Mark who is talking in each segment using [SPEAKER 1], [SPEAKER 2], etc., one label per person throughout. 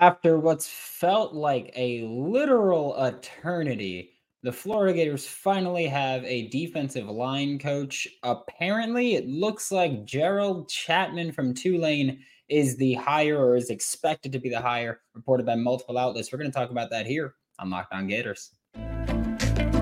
[SPEAKER 1] After what's felt like a literal eternity, the Florida Gators finally have a defensive line coach. Apparently, it looks like Gerald Chatman from Tulane is the hire or is expected to be the hire, reported by multiple outlets. We're going to talk about that here on Locked On Gators.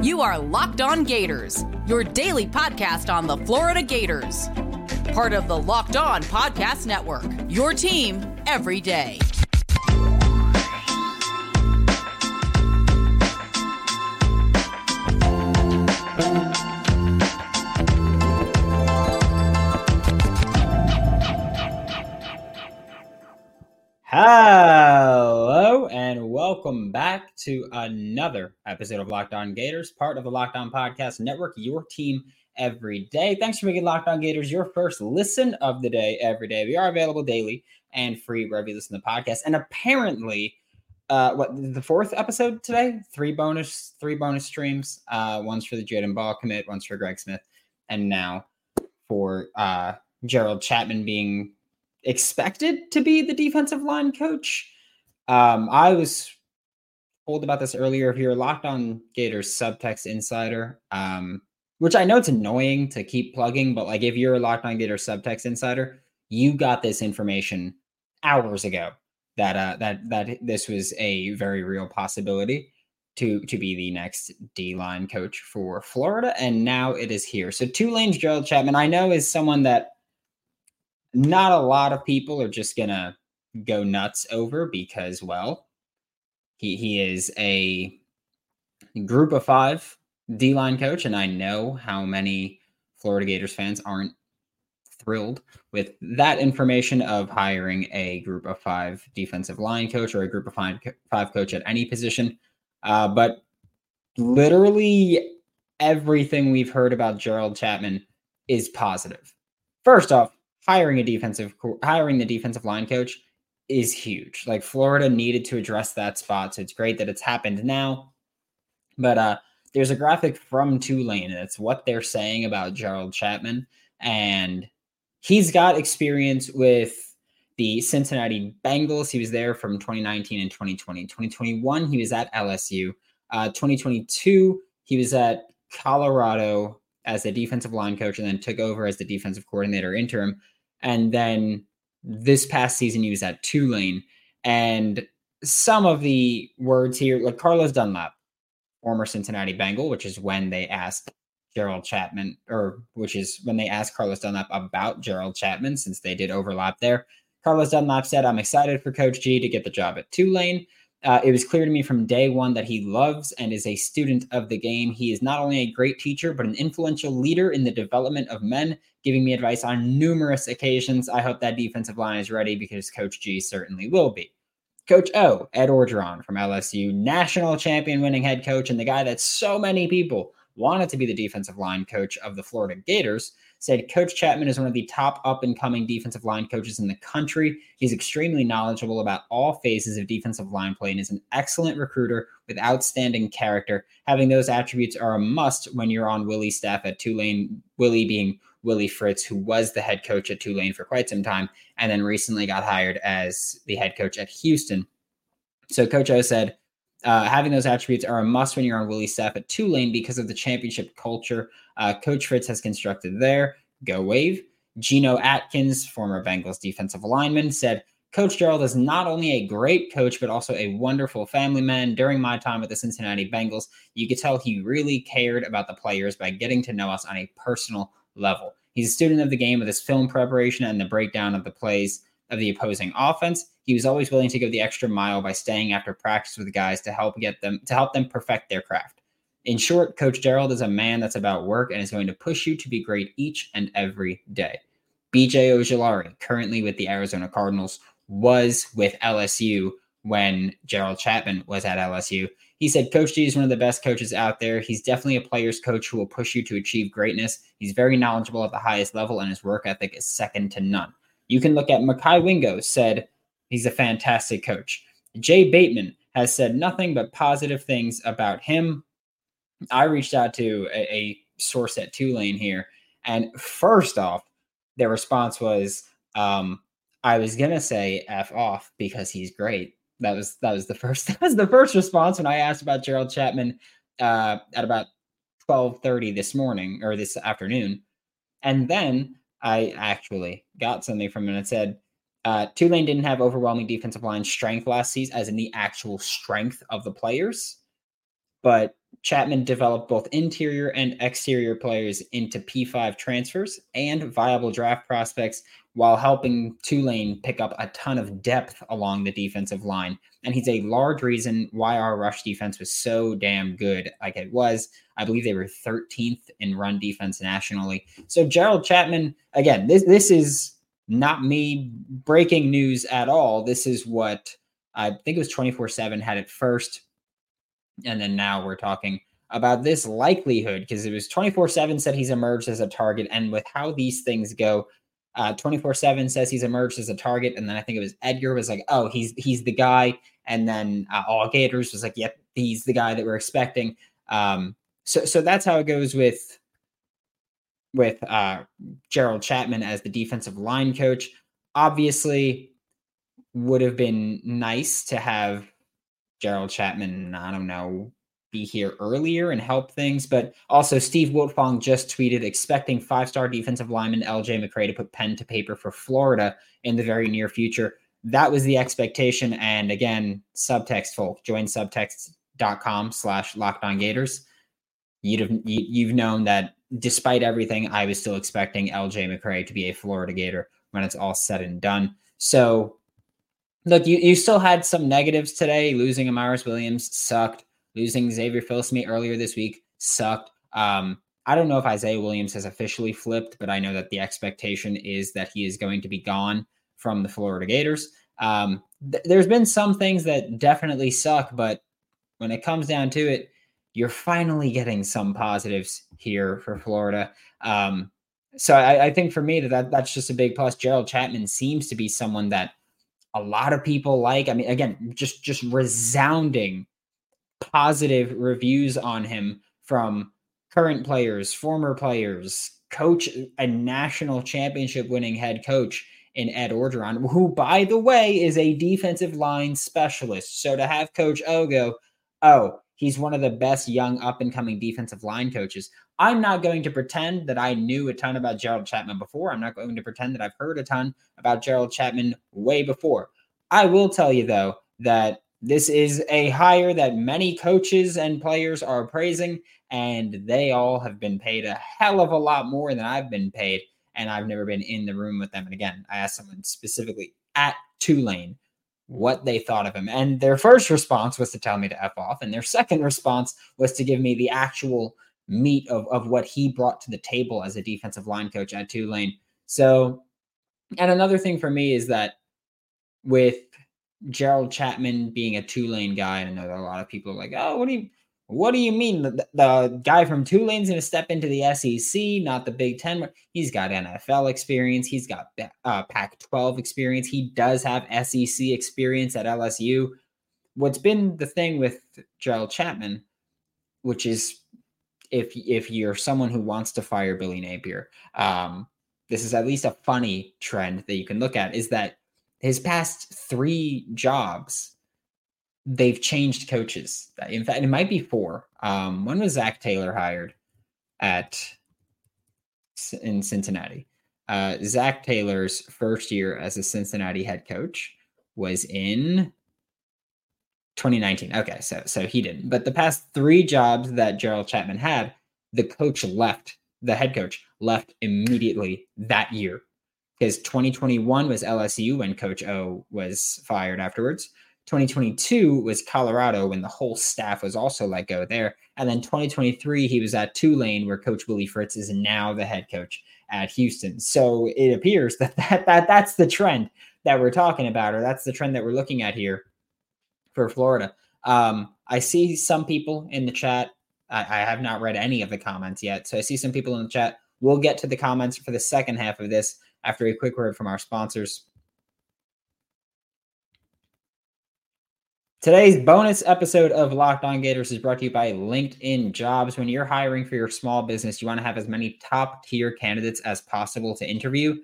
[SPEAKER 2] You are Locked On Gators, your daily podcast on the Florida Gators. Part of the Locked On Podcast Network, your team every day.
[SPEAKER 1] Back to another episode of Locked On Gators, part of the Locked On Podcast Network, your team every day. Thanks for making Locked On Gators your first listen of the day every day. We are available daily and free wherever you listen to the podcast. And apparently, uh, what the fourth episode today? Three bonus, three bonus streams. Uh, one's for the Jaden Ball commit, one's for Greg Smith, and now for uh Gerald Chatman being expected to be the defensive line coach. Um, I was told about this earlier. If you're locked on Gators subtext insider, um, which I know it's annoying to keep plugging, but like if you're a locked on Gators subtext insider, you got this information hours ago that uh, that that this was a very real possibility to to be the next D line coach for Florida, and now it is here. So Tulane's Gerald Chatman, I know, is someone that not a lot of people are just gonna go nuts over because, well, he he is a group of five D line coach, and I know how many Florida Gators fans aren't thrilled with that information of hiring a group of five defensive line coach or a group of five, five coach at any position. Uh, but literally everything we've heard about Gerald Chatman is positive. First off, hiring a defensive hiring the defensive line coach is huge. Like Florida needed to address that spot, so it's great that it's happened now. But uh there's a graphic from Tulane, and it's what they're saying about Gerald Chatman, and he's got experience with the Cincinnati Bengals. He was there from 2019 and 2020. 2021, he was at LSU. Uh, 2022, he was at Colorado as a defensive line coach and then took over as the defensive coordinator interim. And then this past season, he was at Tulane. And some of the words here, like Carlos Dunlap, former Cincinnati Bengal, which is when they asked Gerald Chatman, or which is when they asked Carlos Dunlap about Gerald Chatman, since they did overlap there. Carlos Dunlap said, I'm excited for Coach G to get the job at Tulane. Uh, it was clear to me from day one that he loves and is a student of the game. He is not only a great teacher, but an influential leader in the development of men, giving me advice on numerous occasions. I hope that defensive line is ready because Coach G certainly will be. Coach O, Ed Orgeron from LSU, national champion winning head coach, and the guy that so many people wanted to be the defensive line coach of the Florida Gators, said Coach Chatman is one of the top up and coming defensive line coaches in the country. He's extremely knowledgeable about all phases of defensive line play and is an excellent recruiter with outstanding character. Having those attributes are a must when you're on Willie's staff at Tulane, Willie being Willie Fritz, who was the head coach at Tulane for quite some time and then recently got hired as the head coach at Houston. So Coach O said, uh, having those attributes are a must when you're on Willie's staff at Tulane because of the championship culture uh, Coach Fritz has constructed there. Go Wave. Geno Atkins, former Bengals defensive lineman, said, Coach Gerald is not only a great coach, but also a wonderful family man. During my time at the Cincinnati Bengals, you could tell he really cared about the players by getting to know us on a personal level. He's a student of the game with his film preparation and the breakdown of the plays of the opposing offense. He was always willing to go the extra mile by staying after practice with guys to help get them to help them perfect their craft. In short, Coach Gerald is a man that's about work and is going to push you to be great each and every day. BJ Ojulari, currently with the Arizona Cardinals, was with LSU when Gerald Chatman was at LSU. He said, Coach G is one of the best coaches out there. He's definitely a player's coach who will push you to achieve greatness. He's very knowledgeable at the highest level, and his work ethic is second to none. You can look at Mekhi Wingo, said he's a fantastic coach. Jay Bateman has said nothing but positive things about him. I reached out to a, a source at Tulane here, and first off, their response was, um, I was gonna say F off because he's great, that was that was the first that was the first response when I asked about Gerald Chatman uh, at about twelve thirty this morning or this afternoon, and then I actually got something from him and it said uh, Tulane didn't have overwhelming defensive line strength last season, as in the actual strength of the players, but Chatman developed both interior and exterior players into P5 transfers and viable draft prospects while helping Tulane pick up a ton of depth along the defensive line. And he's a large reason why our rush defense was so damn good like it was. I believe they were 13th in run defense nationally. So Gerald Chatman, again, this this is not me breaking news at all. This is what I think it was 24/7 had it first and then now we're talking about this likelihood because it was 24 7 said he's emerged as a target. And with how these things go, 24 uh, 7 says he's emerged as a target. And then I think it was Edgar was like, oh, he's he's the guy. And then uh, All Gators was like, yep, he's the guy that we're expecting. Um, so, so that's how it goes with with uh, Gerald Chatman as the defensive line coach. Obviously, would have been nice to have Gerald Chatman, I don't know, be here earlier and help things. But also, Steve Wiltfong just tweeted expecting five star defensive lineman LJ McCray to put pen to paper for Florida in the very near future. That was the expectation. And again, subtext folk, join subtext.com slash lockdown gators. You'd have, you, you've known that despite everything, I was still expecting LJ McCray to be a Florida Gator when it's all said and done. So look, you, you still had some negatives today. Losing Amaris Williams sucked. Losing Xavier Filsaime earlier this week sucked. Um, I don't know if Isaiah Williams has officially flipped, but I know that the expectation is that he is going to be gone from the Florida Gators. Um, th- there's been some things that definitely suck, but when it comes down to it, you're finally getting some positives here for Florida. Um, so I, I, think for me that, that that's just a big plus. Gerald Chatman seems to be someone that a lot of people like. I mean, again, just just resounding positive reviews on him from current players, former players, coach, a national championship winning head coach in Ed Orgeron, who, by the way, is a defensive line specialist. So to have Coach O go, oh, he's one of the best young up and coming defensive line coaches. I'm not going to pretend that I knew a ton about Gerald Chatman before. I'm not going to pretend that I've heard a ton about Gerald Chatman way before. I will tell you, though, that this is a hire that many coaches and players are praising, and they all have been paid a hell of a lot more than I've been paid. And I've never been in the room with them. And again, I asked someone specifically at Tulane what they thought of him. And their first response was to tell me to F off. And their second response was to give me the actual meat of, of what he brought to the table as a defensive line coach at Tulane. So, and another thing for me is that with Gerald Chatman being a Tulane guy, and I know a lot of people are like, oh, what do you what do you mean? The, the guy from Tulane's going to step into the SEC, not the Big Ten. He's got NFL experience. He's got uh, Pac 12 experience. He does have SEC experience at LSU. What's been the thing with Gerald Chatman, which is if if you're someone who wants to fire Billy Napier, um, this is at least a funny trend that you can look at, is that his past three jobs they've changed coaches. In fact, it might be four. Um, when was Zac Taylor hired at in Cincinnati? Uh, Zac Taylor's first year as a Cincinnati head coach was in 2019. Okay, so so he didn't. But the past three jobs that Gerald Chatman had, the coach left. The head coach left immediately that year because 2021 was LSU when Coach O was fired afterwards. 2022 was Colorado when the whole staff was also let go there. And then 2023, he was at Tulane, where Coach Willie Fritz is now the head coach at Houston. So it appears that, that, that that's the trend that we're talking about, or that's the trend that we're looking at here for Florida. Um, I see some people in the chat. I, I have not read any of the comments yet. So I see some people in the chat. We'll get to the comments for the second half of this after a quick word from our sponsors. Today's bonus episode of Locked On Gators is brought to you by LinkedIn Jobs. When you're hiring for your small business, you want to have as many top tier candidates as possible to interview.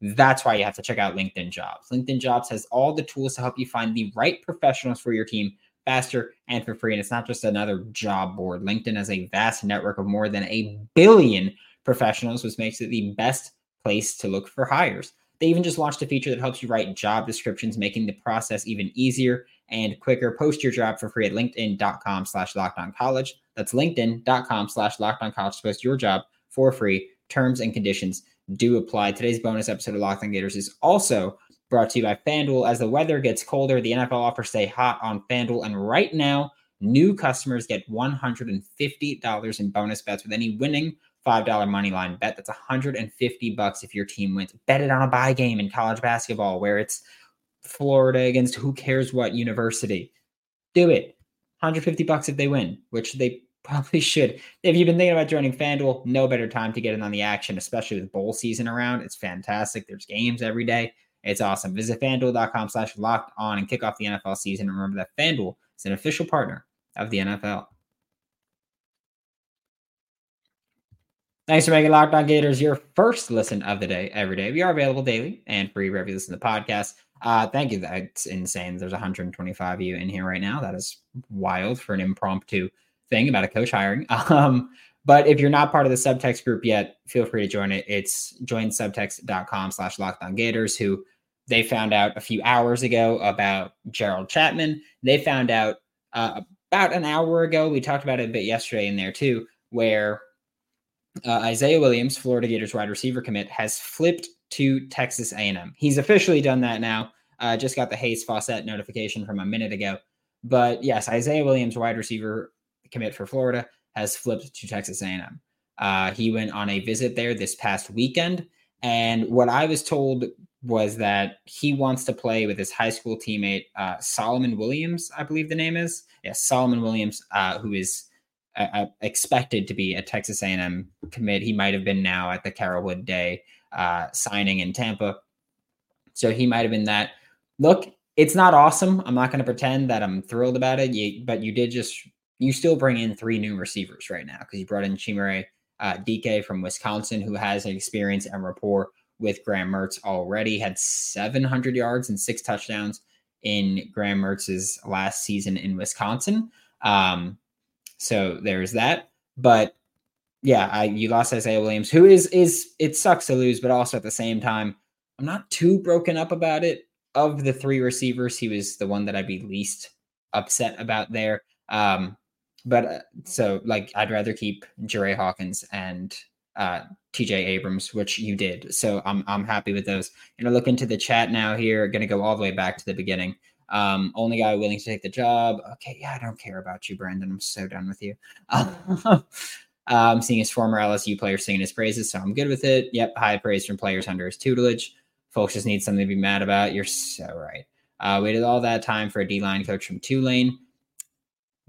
[SPEAKER 1] That's why you have to check out LinkedIn Jobs. LinkedIn Jobs has all the tools to help you find the right professionals for your team faster and for free. And it's not just another job board. LinkedIn has a vast network of more than a billion professionals, which makes it the best place to look for hires. They even just launched a feature that helps you write job descriptions, making the process even easier and quicker. Post your job for free at linkedin.com slash college. That's linkedin.com slash college to post your job for free. Terms and conditions do apply. Today's bonus episode of Locked On Gators is also brought to you by FanDuel. As the weather gets colder, the NFL offers stay hot on FanDuel. And right now, new customers get $150 in bonus bets with any winning $5 money line bet. That's 150 bucks if your team wins. Bet it on a buy game in college basketball where it's Florida against who cares what university. Do it. 150 bucks if they win, which they probably should. If you've been thinking about joining FanDuel, no better time to get in on the action, especially with bowl season around. It's fantastic. There's games every day. It's awesome. Visit fanduel.com slash locked on and kick off the NFL season. And remember that FanDuel is an official partner of the NFL. Thanks for making Locked On Gators your first listen of the day every day. We are available daily and free wherever you listen to the podcast. Uh, thank you. That's insane. There's 125 of you in here right now. That is wild for an impromptu thing about a coach hiring. Um, but if you're not part of the subtext group yet, feel free to join it. It's joinsubtext.com slash lockdown gators who they found out a few hours ago about Gerald Chatman. They found out uh, about an hour ago. We talked about it a bit yesterday in there too, where uh, Isaiah Williams, Florida Gators wide receiver commit, has flipped to Texas A&M. He's officially done that now. Uh, just got the Hayes Fawcett notification from a minute ago. But yes, Isaiah Williams, wide receiver commit for Florida, has flipped to Texas A&M. Uh, he went on a visit there this past weekend, and what I was told was that he wants to play with his high school teammate uh, Solomon Williams, I believe the name is. Yes, Solomon Williams, uh, who is expected to be a Texas A&M commit. He might have been now at the Carrollwood Day uh, signing in Tampa, so he might have been that. Look, it's not awesome. I'm not going to pretend that I'm thrilled about it, you, but you did just you still bring in three new receivers right now because you brought in Chimere uh, Dike from Wisconsin, who has experience and rapport with Graham Mertz already. Had 700 yards and six touchdowns in Graham Mertz's last season in Wisconsin. Um, so there's that. But yeah, I, you lost Isaiah Williams, who is is it sucks to lose, but also at the same time, I'm not too broken up about it. Of the three receivers, he was the one that I'd be least upset about there. Um, but uh, so like I'd rather keep Jerry Hawkins and uh, TJ Abrams, which you did. So I'm I'm happy with those. You know, look into the chat now here. Going to go all the way back to the beginning. Um, only guy willing to take the job. Okay, yeah, I don't care about you, Brandon. I'm so done with you. um, seeing his former LSU players singing his praises, so I'm good with it. Yep, high praise from players under his tutelage. Folks just need something to be mad about. You're so right. Uh, waited all that time for a D line coach from Tulane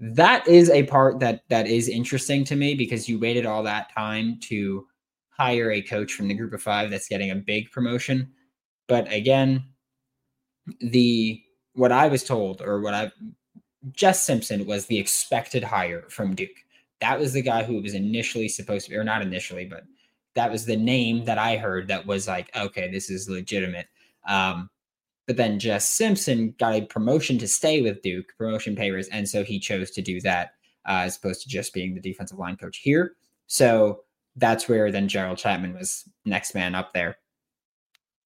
[SPEAKER 1] that is a part that that is interesting to me because you waited all that time to hire a coach from the group of five that's getting a big promotion but again the what i was told or what i jess simpson was the expected hire from duke that was the guy who was initially supposed to be or not initially but that was the name that i heard that was like okay this is legitimate um but then Jess Simpson got a promotion to stay with Duke, promotion papers, and so he chose to do that uh, as opposed to just being the defensive line coach here. So that's where then Gerald Chatman was next man up there.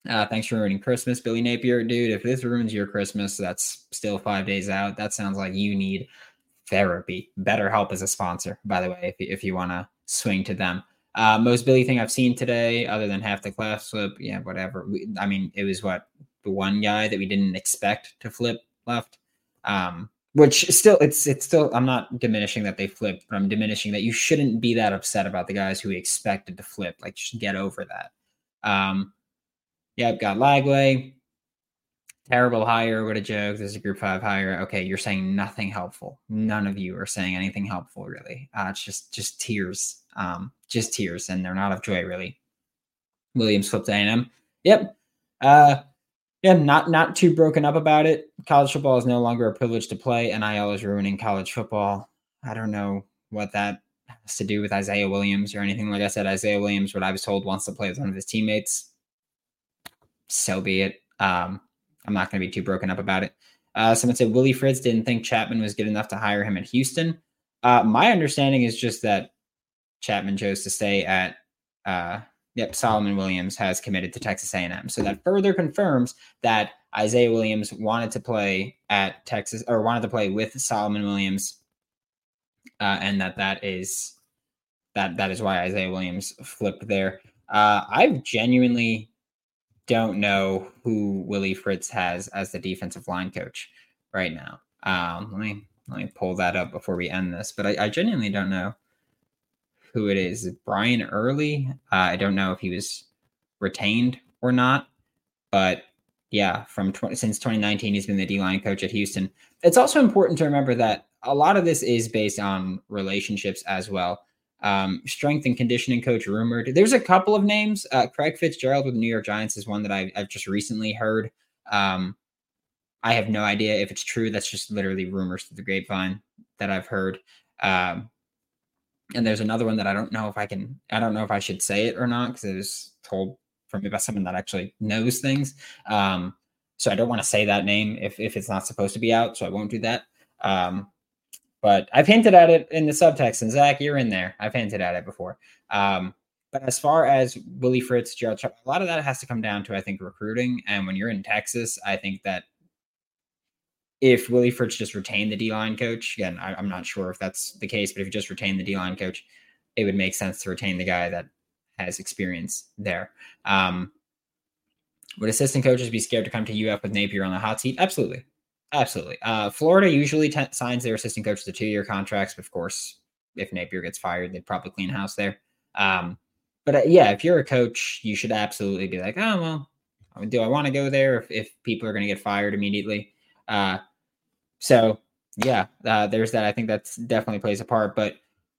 [SPEAKER 1] Uh, thanks for ruining Christmas, Billy Napier. Dude, if this ruins your Christmas, that's still five days out. That sounds like you need therapy. BetterHelp is a sponsor, by the way, if, if you want to swing to them. Uh, most Billy thing I've seen today, other than half the class flip, yeah, whatever. We, I mean, it was what the one guy that we didn't expect to flip left. Um, which still it's it's still I'm not diminishing that they flipped, but I'm diminishing that you shouldn't be that upset about the guys who we expected to flip. Like just get over that. Um I've got Lagway. Terrible hire, what a joke. This is a group five hire. Okay, you're saying nothing helpful. None of you are saying anything helpful, really. Uh, it's just just tears. Um, just tears, and they're not of joy, really. Williams flipped A&M. Yep. Uh yeah, not not too broken up about it. College football is no longer a privilege to play. NIL is ruining college football. I don't know what that has to do with Isaiah Williams or anything. Like I said, Isaiah Williams, what I was told, wants to play with one of his teammates. So be it. Um, I'm not going to be too broken up about it. Uh, someone said Willie Fritz didn't think Chatman was good enough to hire him at Houston. Uh, my understanding is just that Chatman chose to stay at. Uh, yep, Solomon Williams has committed to Texas A&M, so that further confirms that Isaiah Williams wanted to play at Texas or wanted to play with Solomon Williams, uh, and that that is that that is why Isaiah Williams flipped there. Uh, I genuinely don't know who Willie Fritz has as the defensive line coach right now. Um, let me let me pull that up before we end this. But I, I genuinely don't know who it is. Brian Early. Uh, I don't know if he was retained or not, but yeah, from 20, since 2019, he's been the D line coach at Houston. It's also important to remember that a lot of this is based on relationships as well. Um, strength and conditioning coach rumored. There's a couple of names. Uh, Craig Fitzgerald with the New York Giants is one that I, have just recently heard. Um, I have no idea if it's true. That's just literally rumors through the grapevine that I've heard. Um, and there's another one that I don't know if I can. I don't know if I should say it or not because it was told for me by someone that actually knows things. Um, so I don't want to say that name if if it's not supposed to be out. So I won't do that. Um, but I've hinted at it in the subtext, and Zach, you're in there. I've hinted at it before. Um, but as far as Willie Fritz, Gerald, a lot of that has to come down to I think recruiting. And when you're in Texas, I think that if Willie Fritz just retained the D line coach, again, I, am not sure if that's the case, but if you just retain the D line coach, it would make sense to retain the guy that has experience there. Um, would assistant coaches be scared to come to UF with Napier on the hot seat? Absolutely. Absolutely. Uh, Florida usually t- signs their assistant coach to two year contracts. But of course, if Napier gets fired, they'd probably clean house there. Um, but uh, yeah, if you're a coach, you should absolutely be like, oh, well, do I want to go there if, if people are going to get fired immediately? Uh, so yeah, uh, there's that. I think that's definitely plays a part. But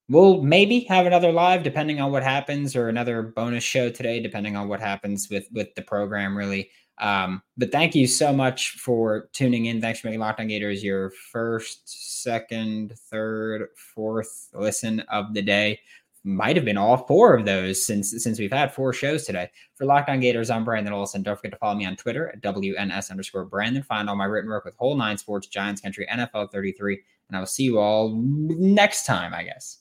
[SPEAKER 1] we'll maybe have another live depending on what happens, or another bonus show today, depending on what happens with with the program. Really, um, but thank you so much for tuning in. Thanks for making Locked On Gators your first, second, third, fourth listen of the day. Might have been all four of those since since we've had four shows today. For Locked On Gators, I'm Brandon Olsen. Don't forget to follow me on Twitter at WNS underscore Brandon. Find all my written work with Whole Nine Sports, Giants Country, NFL 33. And I will see you all next time, I guess.